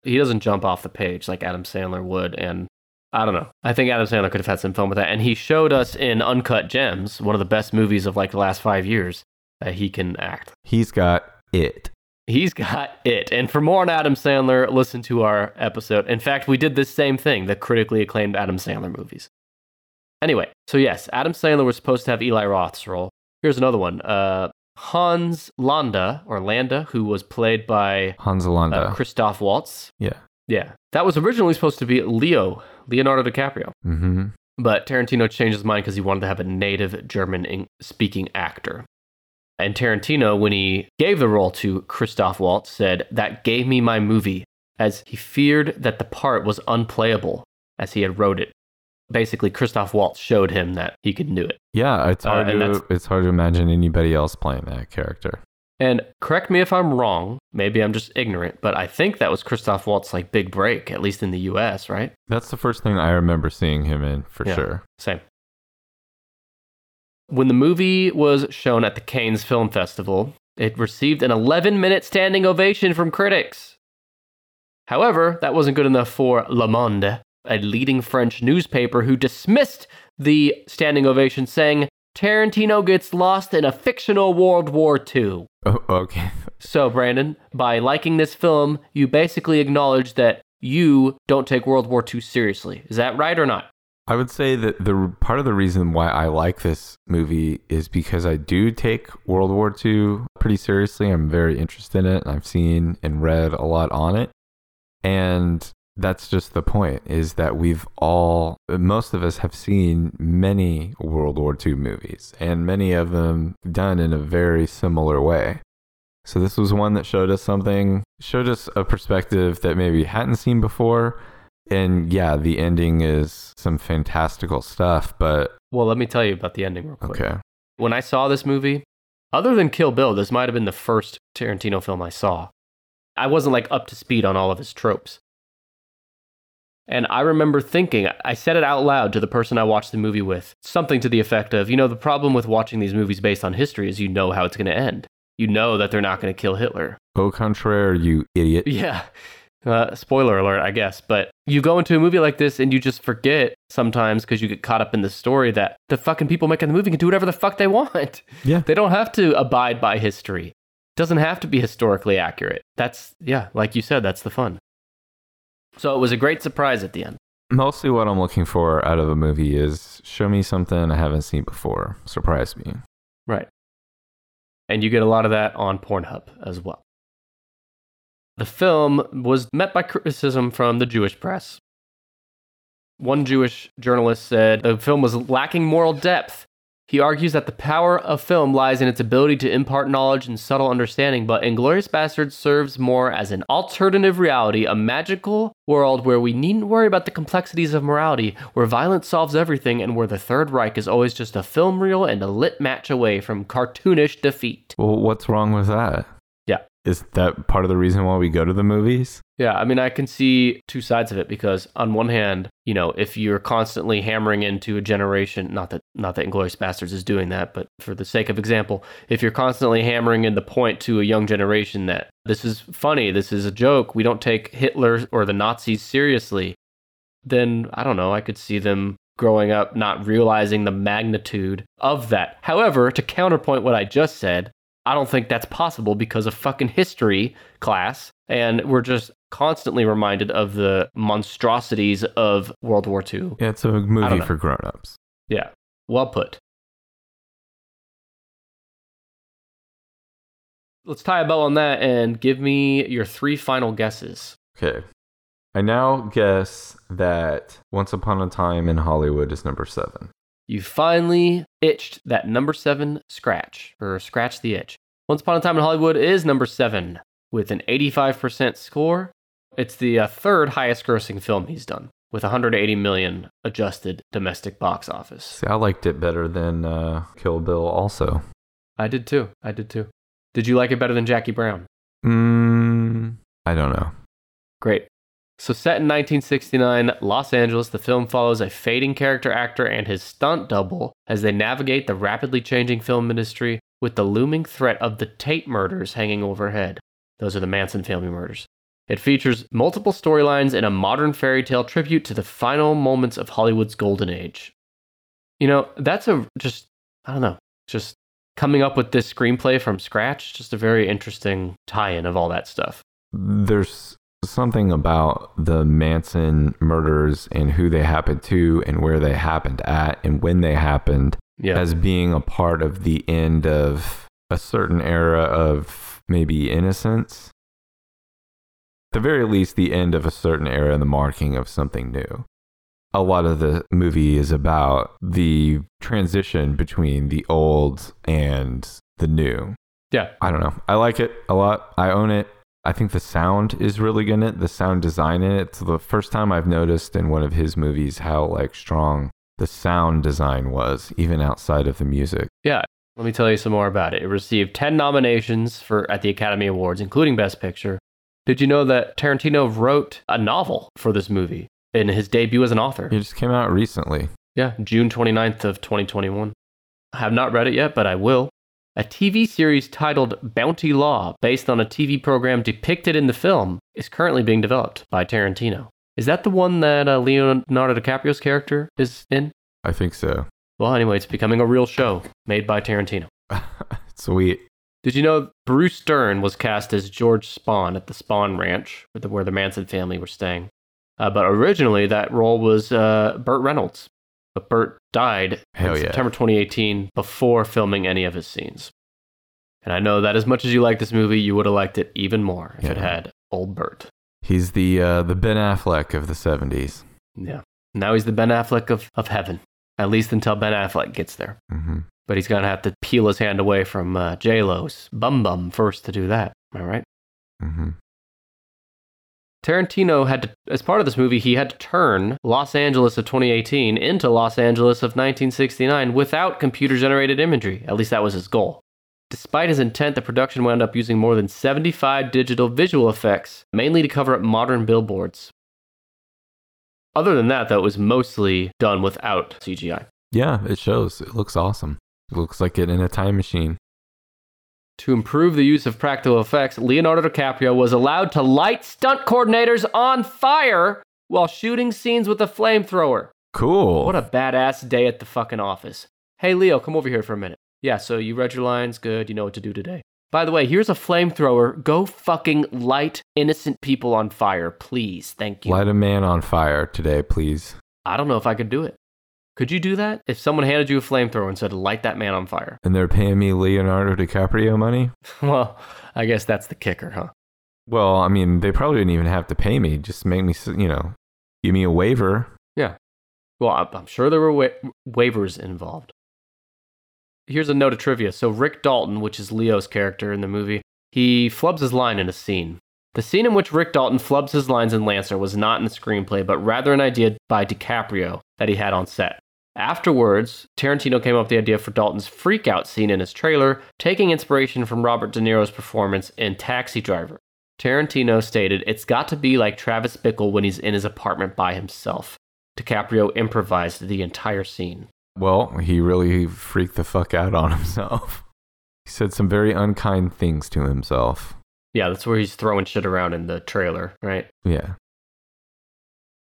S1: He doesn't jump off the page like Adam Sandler would. And I don't know. I think Adam Sandler could have had some fun with that. And he showed us in Uncut Gems, one of the best movies of like the last five years, that he can act.
S2: He's got it.
S1: He's got it. And for more on Adam Sandler, listen to our episode. In fact, we did this same thing, the critically acclaimed Adam Sandler movies. Anyway, so yes, Adam Sandler was supposed to have Eli Roth's role. Here's another one. Uh, Hans Landa, or Landa, who was played by
S2: Hans Landa.
S1: uh, Christoph Waltz.
S2: yeah.
S1: Yeah. That was originally supposed to be Leo, Leonardo DiCaprio.
S2: Mm-hmm.
S1: But Tarantino changed his mind because he wanted to have a native German speaking actor. And Tarantino, when he gave the role to Christoph Waltz, said, That gave me my movie, as he feared that the part was unplayable as he had wrote it. Basically, Christoph Waltz showed him that he could do it.
S2: Yeah, it's
S1: Uh,
S2: hard
S1: and
S2: to it's hard to imagine anybody else playing that character.
S1: And correct me if I'm wrong, maybe I'm just ignorant, but I think that was Christoph Waltz's like big break, at least in the US, right?
S2: That's the first thing I remember seeing him in for
S1: Yeah.
S2: sure.
S1: Same. When the movie was shown at the Cannes Film Festival, it received an 11 minute standing ovation from critics. However, that wasn't good enough for Le Monde, a leading French newspaper who dismissed the standing ovation, saying Tarantino gets lost in a fictional World War II.
S2: Oh, okay.
S1: So, Brandon, by liking this film, you basically acknowledge that you don't take World War II seriously. Is that right or not?
S2: I would say that the part of the reason why I like this movie is because I do take World War II pretty seriously. I'm very interested in it. I've seen and read a lot on it. And that's just the point is that we've all most of us have seen many World War II movies and many of them done in a very similar way. So this was one that showed us something, showed us a perspective that maybe hadn't seen before. And yeah, the ending is some fantastical stuff, but
S1: Well, let me tell you about the ending real quick.
S2: okay.
S1: When I saw this movie, other than Kill Bill, this might have been the first Tarantino film I saw. I wasn't like up to speed on all of his tropes. And I remember thinking, I said it out loud to the person I watched the movie with, something to the effect of, you know, the problem with watching these movies based on history is you know how it's going to end. You know that they're not going to kill Hitler.
S2: Au contraire, you idiot.
S1: Yeah. Uh, spoiler alert, I guess. But you go into a movie like this and you just forget sometimes because you get caught up in the story that the fucking people making the movie can do whatever the fuck they want.
S2: Yeah.
S1: They don't have to abide by history. It doesn't have to be historically accurate. That's, yeah, like you said, that's the fun. So it was a great surprise at the end.
S2: Mostly what I'm looking for out of a movie is show me something I haven't seen before. Surprise me.
S1: Right. And you get a lot of that on Pornhub as well. The film was met by criticism from the Jewish press. One Jewish journalist said the film was lacking moral depth. He argues that the power of film lies in its ability to impart knowledge and subtle understanding, but Inglourious Basterds serves more as an alternative reality, a magical world where we needn't worry about the complexities of morality, where violence solves everything, and where the Third Reich is always just a film reel and a lit match away from cartoonish defeat.
S2: Well, what's wrong with that? Is that part of the reason why we go to the movies?
S1: Yeah, I mean, I can see two sides of it because on one hand, you know, if you're constantly hammering into a generation, not that not that Inglourious Basterds is doing that, but for the sake of example, if you're constantly hammering in the point to a young generation that this is funny, this is a joke, we don't take Hitler or the Nazis seriously, then I don't know, I could see them growing up not realizing the magnitude of that. However, to counterpoint what I just said, I don't think that's possible because of fucking history class. And we're just constantly reminded of the monstrosities of World War II.
S2: Yeah, it's a movie for grown-ups.
S1: Yeah. Well put. Let's tie a bow on that and give me your three final guesses.
S2: Okay. I now guess that Once Upon a Time in Hollywood is number seven.
S1: You finally itched that number seven scratch, or scratch the itch. Once Upon a Time in Hollywood is number seven with an 85% score. It's the uh, third highest grossing film he's done with 180 million adjusted domestic box office.
S2: See, I liked it better than uh, Kill Bill also.
S1: I did too. I did too. Did you like it better than Jackie Brown?
S2: Mm, I don't know.
S1: Great. So, set in 1969, Los Angeles, the film follows a fading character actor and his stunt double as they navigate the rapidly changing film industry with the looming threat of the Tate murders hanging overhead. Those are the Manson family murders. It features multiple storylines in a modern fairy tale tribute to the final moments of Hollywood's golden age. You know, that's a just, I don't know, just coming up with this screenplay from scratch, just a very interesting tie in of all that stuff.
S2: There's something about the Manson murders and who they happened to and where they happened at and when they happened
S1: Yeah.
S2: as being a part of the end of a certain era of maybe innocence. At the very least, the end of a certain era and the marking of something new. A lot of the movie is about the transition between the old and the new.
S1: yeah.
S2: I don't know. I like it a lot. I own it. I think the sound is really good in it. The sound design in it. It's the first time I've noticed in one of his movies how like strong the sound design was, even outside of the music.
S1: Yeah. Let me tell you some more about it. It received 10 nominations for at the Academy Awards, including Best Picture. Did you know that Tarantino wrote a novel for this movie in his debut as an author?
S2: It just came out recently.
S1: Yeah, June 29th of 2021. I have not read it yet, but I will. A TV series titled Bounty Law, based on a TV program depicted in the film, is currently being developed by Tarantino. Is that the one that uh, Leonardo DiCaprio's character is in?
S2: I think so.
S1: Well, anyway, it's becoming a real show made by Tarantino.
S2: Sweet.
S1: Did you know Bruce Dern was cast as George Spahn at the Spahn Ranch, where the, where the Manson family were staying? Uh, but originally, that role was uh, Burt Reynolds. But Burt died
S2: Hell
S1: in
S2: yeah.
S1: September 2018 before filming any of his scenes. And I know that as much as you like this movie, you would have liked it even more if it had old Burt.
S2: He's the uh, the Ben Affleck of the 70s.
S1: Yeah. Now he's the Ben Affleck of, of heaven, at least until Ben Affleck gets there.
S2: hmm
S1: But he's going to have to peel his hand away from uh, J-Lo's bum bum first to do that. Am I right?
S2: hmm
S1: Tarantino had to, as part of this movie, he had to turn Los Angeles of 2018 into Los Angeles of 1969 without computer generated imagery. At least that was his goal. Despite his intent, the production wound up using more than 75 digital visual effects, mainly to cover up modern billboards. Other than that, though, it was mostly done without CGI.
S2: Yeah, it shows. It looks awesome. It looks like it in a time machine.
S1: To improve the use of practical effects, Leonardo DiCaprio was allowed to light stunt coordinators on fire while shooting scenes with a flamethrower.
S2: Cool.
S1: What a badass day at the fucking office. Hey, Leo, come over here for a minute. Yeah, so you read your lines. Good. You know what to do today. By the way, here's a flamethrower. Go fucking light innocent people on fire, please. Thank you.
S2: Light a man on fire today, please.
S1: I don't know if I could do it. Could you do that? If someone handed you a flamethrower and said, light that man on fire?
S2: And they're paying me Leonardo DiCaprio money?
S1: well, I guess that's the kicker, huh?
S2: Well, I mean, they probably didn't even have to pay me. Just make me, you know, give me a waiver. Yeah.
S1: Well, I'm, sure there were wa- waivers involved. Here's a note of trivia. So, Rick Dalton, which is Leo's character in the movie, he flubs his line in a scene. The scene in which Rick Dalton flubs his lines in Lancer was not in the screenplay, but rather an idea by DiCaprio that he had on set. Afterwards, Tarantino came up with the idea for Dalton's freakout scene in his trailer, taking inspiration from Robert De Niro's performance in Taxi Driver. Tarantino stated, It's got to be like Travis Bickle when he's in his apartment by himself. DiCaprio improvised the entire scene.
S2: Well, he really freaked the fuck out on himself. He said some very unkind things to himself.
S1: Yeah, that's where he's throwing shit around in the trailer, right?
S2: Yeah.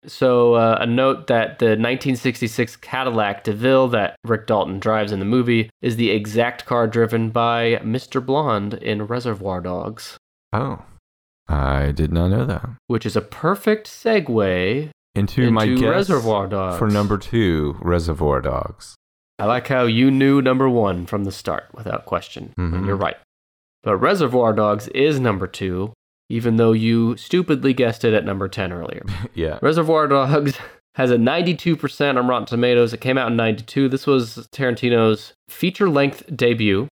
S1: So, uh, a note that the 1966 Cadillac DeVille that Rick Dalton drives in the movie is the exact car driven by Mr. Blonde in Reservoir Dogs,
S2: Oh, I did not know that.
S1: which is a perfect segue
S2: Into,
S1: into
S2: my guess
S1: Reservoir Dogs.
S2: for number two, Reservoir Dogs.
S1: I like how you knew number one from the start without question.
S2: Mhm.
S1: You're right. But Reservoir Dogs is number two, even though you stupidly guessed it at number 10 earlier.
S2: Yeah.
S1: Reservoir Dogs has a 92% on Rotten Tomatoes. It came out in 92. This was Tarantino's feature length debut.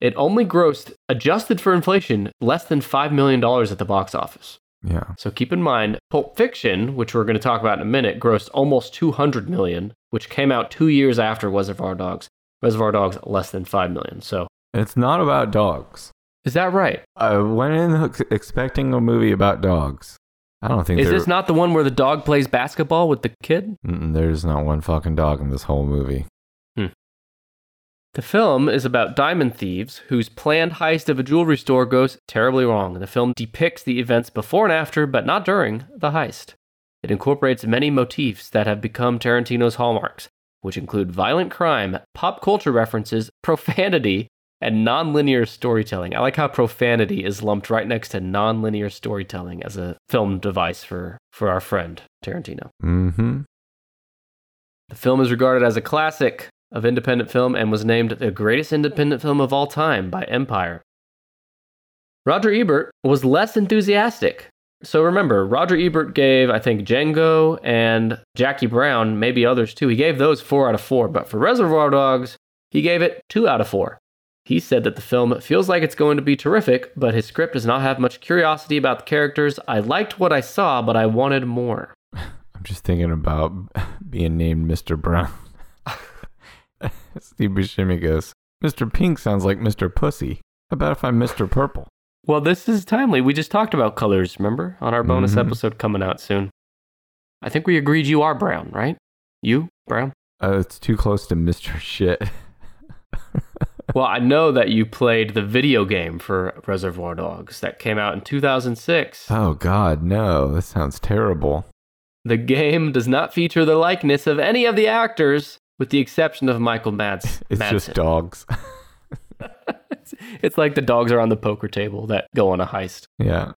S1: It only grossed, adjusted for inflation, less than $5 million at the box office.
S2: Yeah.
S1: So keep in mind, Pulp Fiction, which we're going to talk about in a minute, grossed almost 200 million, which came out two years after Reservoir Dogs. Reservoir Dogs less than 5 million. So
S2: And it's not about dogs.
S1: Is that right?
S2: I went in expecting a movie about dogs. I don't think
S1: Is
S2: there,
S1: this not the one where the dog plays basketball with the kid?
S2: Mm-mm, there's not one fucking dog in this whole movie. Hmm.
S1: The film is about diamond thieves whose planned heist of a jewelry store goes terribly wrong. The film depicts the events before and after, but not during, the heist. It incorporates many motifs that have become Tarantino's hallmarks, which include violent crime, pop culture references, profanity, and nonlinear storytelling. I like how profanity is lumped right next to nonlinear storytelling as a film device for, for our friend Tarantino.
S2: Mm-hmm.
S1: The film is regarded as a classic of independent film and was named the greatest independent film of all time by Empire. Roger Ebert was less enthusiastic. So remember, Roger Ebert gave, I think, Django and Jackie Brown, maybe others too. He gave those four out of four, but for Reservoir Dogs, he gave it two out of four. He said that the film feels like it's going to be terrific, but his script does not have much curiosity about the characters. I liked what I saw, but I wanted more.
S2: I'm just thinking about being named Mr. Brown. Steve Buscemi goes, Mr. Pink sounds like Mr. Pussy. How about if I'm Mr. Purple?
S1: Well, this is timely. We just talked about colors, remember? On our bonus
S2: Mhm.
S1: episode coming out soon. I think we agreed you are brown, right? You, brown?
S2: Uh, it's too close to Mr. Shit.
S1: Well, I know that you played the video game for Reservoir Dogs that came out in 2006.
S2: Oh, God, no. That sounds terrible.
S1: The game does not feature the likeness of any of the actors, with the exception of Michael Mads.
S2: It's just dogs.
S1: it's, it's like the dogs are on the poker table that go on a heist.
S2: yeah.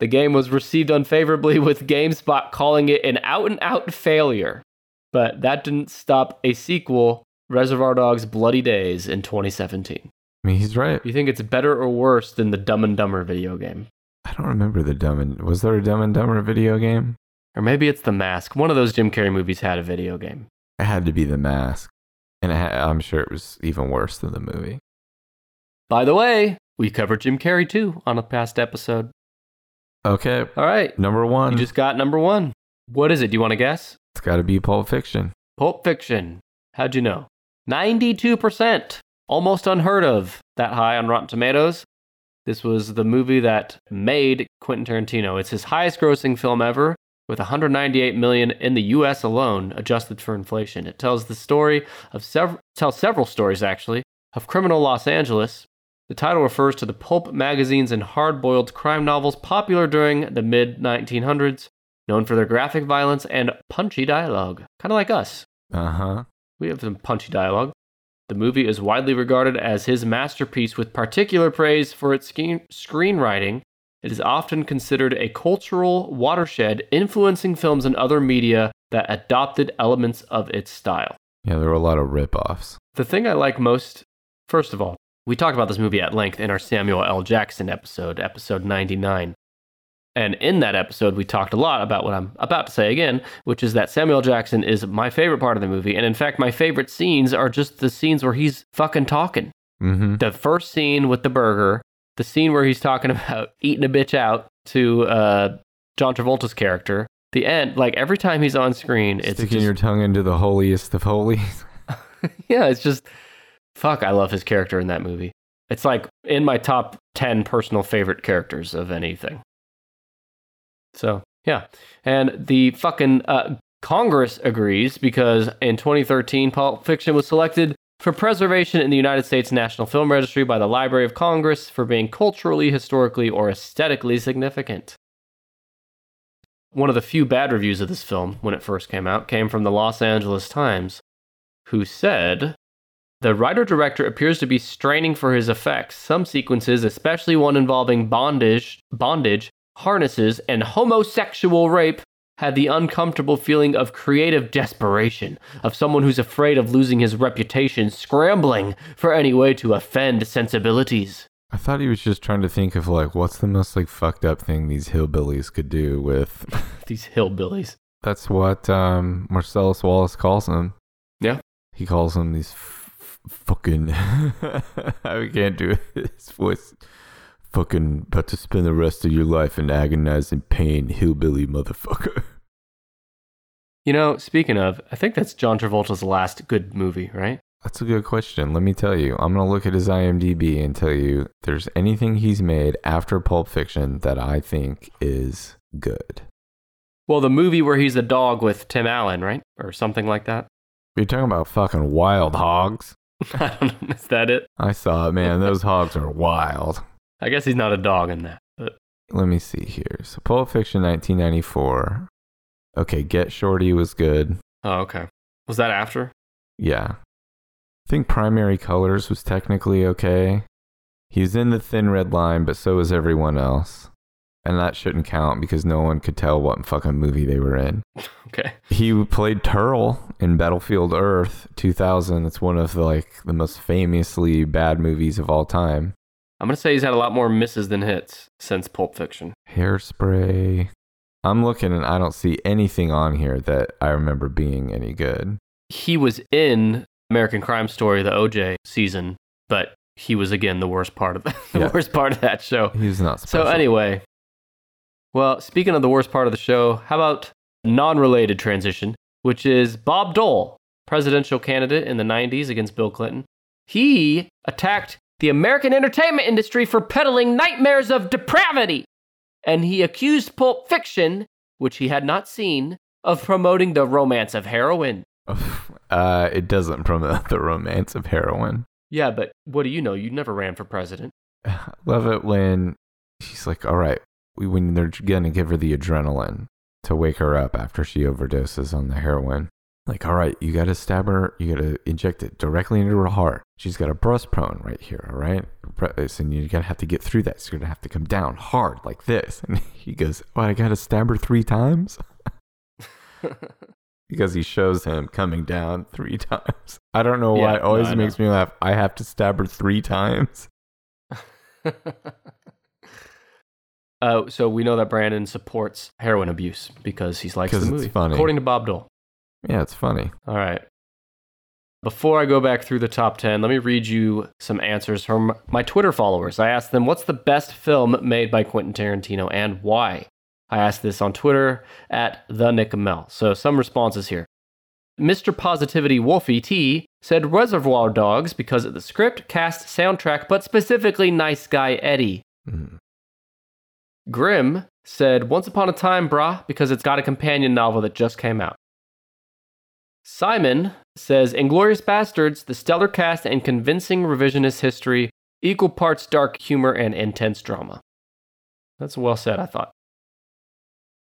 S1: The game was received unfavorably, with GameSpot calling it an out and out failure. But that didn't stop a sequel, Reservoir Dogs Bloody Days, in 2017.
S2: I mean, he's right.
S1: You think it's better or worse than the Dumb and Dumber video game?
S2: I don't remember the Dumb and... Was there a Dumb and Dumber video game?
S1: Or maybe it's The Mask. One of those Jim Carrey movies had a video game.
S2: It had to be The Mask. And it ha- I'm sure it was even worse than the movie.
S1: By the way, we covered Jim Carrey too on a past episode.
S2: Okay,
S1: All right,
S2: number one.
S1: you just got number one. What is it? Do you want to guess?
S2: It's got to be Pulp Fiction.
S1: Pulp Fiction. How'd you know? 92%. Almost unheard of that high on Rotten Tomatoes. This was the movie that made Quentin Tarantino. It's his highest grossing film ever with 198 million in the US alone adjusted for inflation. It tells the story of several tells several stories actually of criminal Los Angeles. The title refers to the pulp magazines and hard-boiled crime novels popular during the mid 1900s, known for their graphic violence and punchy dialogue. Kind of like us.
S2: Uh huh.
S1: We have some punchy dialogue. The movie is widely regarded as his masterpiece with particular praise for its screen- screenwriting. It is often considered a cultural watershed influencing films and other media that adopted elements of its style.
S2: Yeah, there were a lot of rip-offs.
S1: The thing I like most, first of all, we talked about this movie at length in our Samuel L. Jackson episode, episode 99. And in that episode, we talked a lot about what I'm about to say again, which is that Samuel Jackson is my favorite part of the movie. And in fact, my favorite scenes are just the scenes where he's fucking talking.
S2: Mm-hmm.
S1: The first scene with the burger, the scene where he's talking about eating a bitch out to uh, John Travolta's character, the end, like every time he's on screen, it's
S2: Sticking
S1: just,
S2: your tongue into the holiest of holies.
S1: yeah, it's just fuck. I love his character in that movie. It's like in my top ten personal favorite characters of anything. So yeah, and the fucking uh, Congress agrees because in 2013, Pulp Fiction was selected for preservation in the United States National Film Registry by the Library of Congress for being culturally, historically, or aesthetically significant. One of the few bad reviews of this film when it first came out came from the Los Angeles Times, who said the writer director appears to be straining for his effects. Some sequences, especially one involving bondage, bondage, harnesses, and homosexual rape, had the uncomfortable feeling of creative desperation, of someone who's afraid of losing his reputation, scrambling for any way to offend sensibilities.
S2: I thought he was just trying to think of like what's the most like fucked up thing these hillbillies could do with.
S1: These hillbillies.
S2: That's what um, Marcellus Wallace calls them.
S1: Yeah.
S2: He calls them these f- f- fucking. I can't do his voice. Fucking about to spend the rest of your life in agonizing pain, hillbilly motherfucker.
S1: You know, speaking of, I think that's John Travolta's last good movie, right?
S2: That's a good question. Let me tell you. I'm going to look at his IMDb and tell you there's anything he's made after Pulp Fiction that I think is good.
S1: Well, the movie where he's a dog with Tim Allen, right? Or something like that.
S2: You're talking about fucking wild hogs.
S1: I don't know. Is that it?
S2: I saw it, man. Those hogs are wild.
S1: I guess he's not a dog in that. But
S2: Let me see here. So Pulp Fiction 1994. Okay, Get Shorty was good.
S1: oh, okay. Was that after?
S2: Yeah. I think Primary Colors was technically okay. He's in the thin red line, but so is everyone else. And that shouldn't count because no one could tell what fucking movie they were in.
S1: Okay.
S2: He played Terl in Battlefield Earth 2000. It's one of the, like the most famously bad movies of all time.
S1: I'm gonna say he's had a lot more misses than hits since Pulp Fiction.
S2: Hairspray. I'm looking and I don't see anything on here that I remember being any good.
S1: He was in American Crime Story, the OJ season, but he was again the worst part of the, the
S2: Yeah.
S1: worst part of that show.
S2: He's not
S1: So anyway, well, speaking of the worst part of the show, how about non-related transition, which is Bob Dole, presidential candidate in the 90s against Bill Clinton. He attacked the American entertainment industry for peddling nightmares of depravity, and he accused Pulp Fiction, which he had not seen, of promoting the romance of heroin.
S2: uh, it doesn't promote the romance of heroin.
S1: Yeah, but what do you know? You never ran for president.
S2: Love it when she's like, all right, we, when they're going to give her the adrenaline to wake her up after she overdoses on the heroin. Like, all right, you got to stab her, you got to inject it directly into her heart. She's got a breastbone right here, all right? And you're going to have to get through that. So you're going to have to come down hard like this. And he goes, oh, I got to stab her three times? because he shows him coming down three times. I don't know why
S1: Yeah,
S2: it always
S1: no,
S2: makes me laugh. I have to stab her three times.
S1: uh, so we know that Brandon supports heroin abuse because he's
S2: like
S1: the movie,
S2: funny.
S1: according to Bob Dole.
S2: Yeah, it's funny.
S1: All right. Before I go back through the top 10, let me read you some answers from my Twitter followers. I asked them, What's the best film made by Quentin Tarantino and why? I asked this on Twitter at the Nick Mel. So some responses here. Mr. Positivity Wolfie T said Reservoir Dogs because of the script, cast, soundtrack, but specifically Nice Guy Eddie.
S2: Mhm.
S1: Grim said Once Upon a Time, brah, because it's got a companion novel that just came out. Simon says Inglourious Basterds, the stellar cast and convincing revisionist history, equal parts dark humor and intense drama. That's well said, I thought.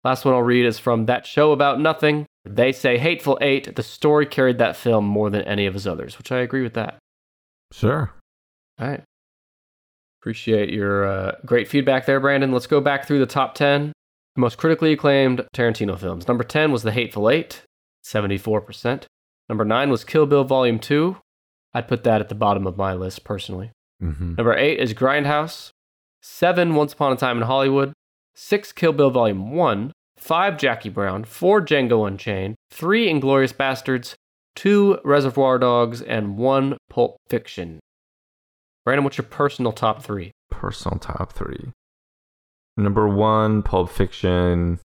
S1: Last one I'll read is from That Show About Nothing. They say Hateful Eight, the story carried that film more than any of his others, which I agree with that.
S2: Sure.
S1: All right. Appreciate your uh, great feedback there, Brandon. Let's go back through the top 10 most critically acclaimed Tarantino films. Number 10 was The Hateful Eight, 74%. Number 9 was Kill Bill Volume 2. I'd put that at the bottom of my list personally.
S2: hmm
S1: Number 8 is Grindhouse. 7 Once Upon a Time in Hollywood. 6 Kill Bill Volume 1. 5 Jackie Brown. 4 Django Unchained. 3 Inglourious Basterds. 2 Reservoir Dogs. And 1 Pulp Fiction. Brandon, what's your personal top three?
S2: Personal top three. Number one, Pulp Fiction.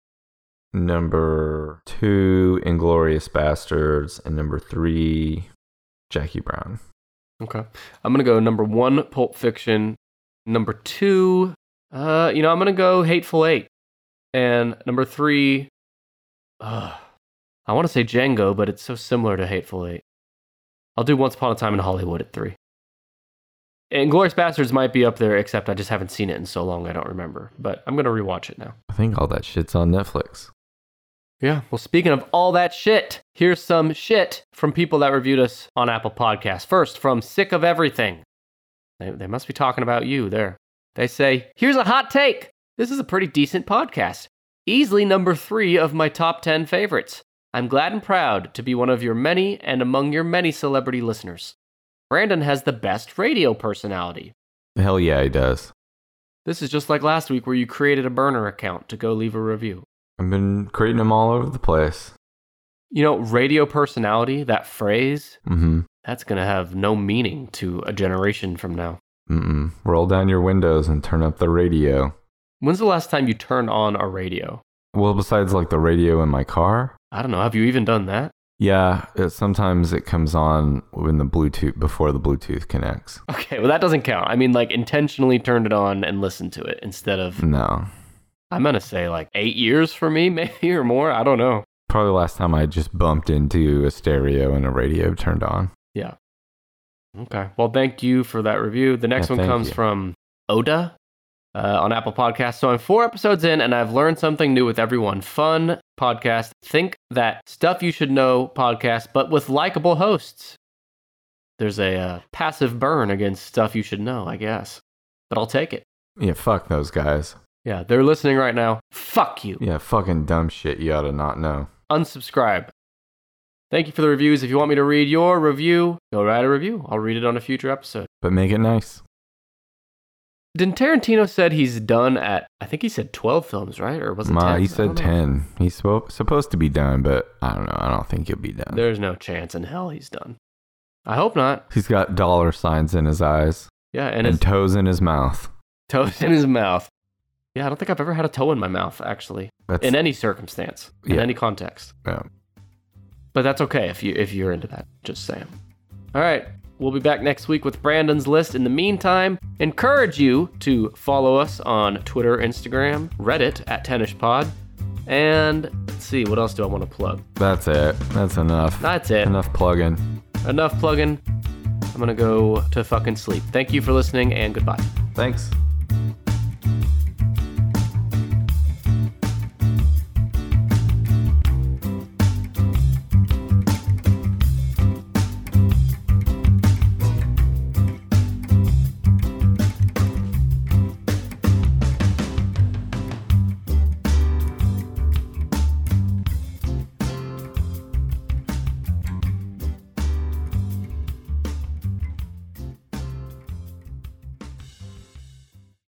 S2: Number two, Inglourious Basterds. And number three, Jackie Brown.
S1: Okay. I'm going to go number one, Pulp Fiction. Number two, uh, you know, I'm going to go Hateful Eight. And number three, uh, I want to say Django, but it's so similar to Hateful Eight. I'll do Once Upon a Time in Hollywood at three. Inglourious Basterds might be up there, except I just haven't seen it in so long I don't remember. But I'm going to rewatch it now.
S2: I think all that shit's on Netflix.
S1: Yeah. Well, speaking of all that shit, here's some shit from people that reviewed us on Apple Podcasts. First, from Sick of Everything. They, they must be talking about you there. They say, Here's a hot take. This is a pretty decent podcast. Easily number three of my top 10 favorites. I'm glad and proud to be one of your many and among your many celebrity listeners. Brandon has the best radio personality.
S2: Hell yeah, he does.
S1: This is just like last week where you created a burner account to go leave a review.
S2: I've been creating them all over the place.
S1: You know, radio personality, that phrase,
S2: Mm-hmm.
S1: that's going to have no meaning to a generation from now.
S2: Mm-mm. Roll down your windows and turn up the radio.
S1: When's the last time you turned on a radio?
S2: Well, besides like the radio in my car,
S1: I don't know. Have you even done that?
S2: yeah, it, sometimes it comes on when the Bluetooth before the Bluetooth connects.
S1: Okay, well, that doesn't count. I mean, like, intentionally turned it on and listened to it instead of.
S2: No,
S1: I'm going to say like eight years for me, maybe or more. I don't know.
S2: Probably the last time I just bumped into a stereo and a radio turned on.
S1: Yeah. Okay. Well, thank you for that review. The next
S2: Yeah,
S1: one comes
S2: you.
S1: from Oda uh, on Apple Podcasts. So I'm four episodes in and I've learned something new with everyone. Fun podcast. Think that stuff you should know podcast, but with likable hosts. There's a uh, passive burn against stuff you should know, I guess. But I'll take it.
S2: Yeah, fuck those guys.
S1: Yeah, they're listening right now. Fuck you.
S2: Yeah, fucking dumb shit you ought to not know.
S1: Unsubscribe. Thank you for the reviews. If you want me to read your review, go write a review. I'll read it on a future episode.
S2: But make it nice.
S1: Didn't Tarantino said he's done at I think he said 12 films, right? Or was it
S2: Ma,
S1: 10?
S2: he said 10. He's supposed to be done, but I don't know. I don't think he'll be done.
S1: There's no chance in hell he's done. I hope not.
S2: He's got dollar signs in his eyes
S1: Yeah, and
S2: and, toes in his mouth.
S1: toes in his mouth. Yeah, I don't think I've ever had a toe in my mouth actually,
S2: That's
S1: in any circumstance, in any context.
S2: yeah.
S1: But that's okay if you if you're into that. Just saying. All right, we'll be back next week with Brandon's list. In the meantime, encourage you to follow us on Twitter, Instagram, Reddit at TennisPod, and let's see what else do I want to plug.
S2: That's it. That's enough.
S1: That's it.
S2: Enough plugging.
S1: Enough plugging. I'm gonna go to fucking sleep. Thank you for listening and goodbye.
S2: Thanks.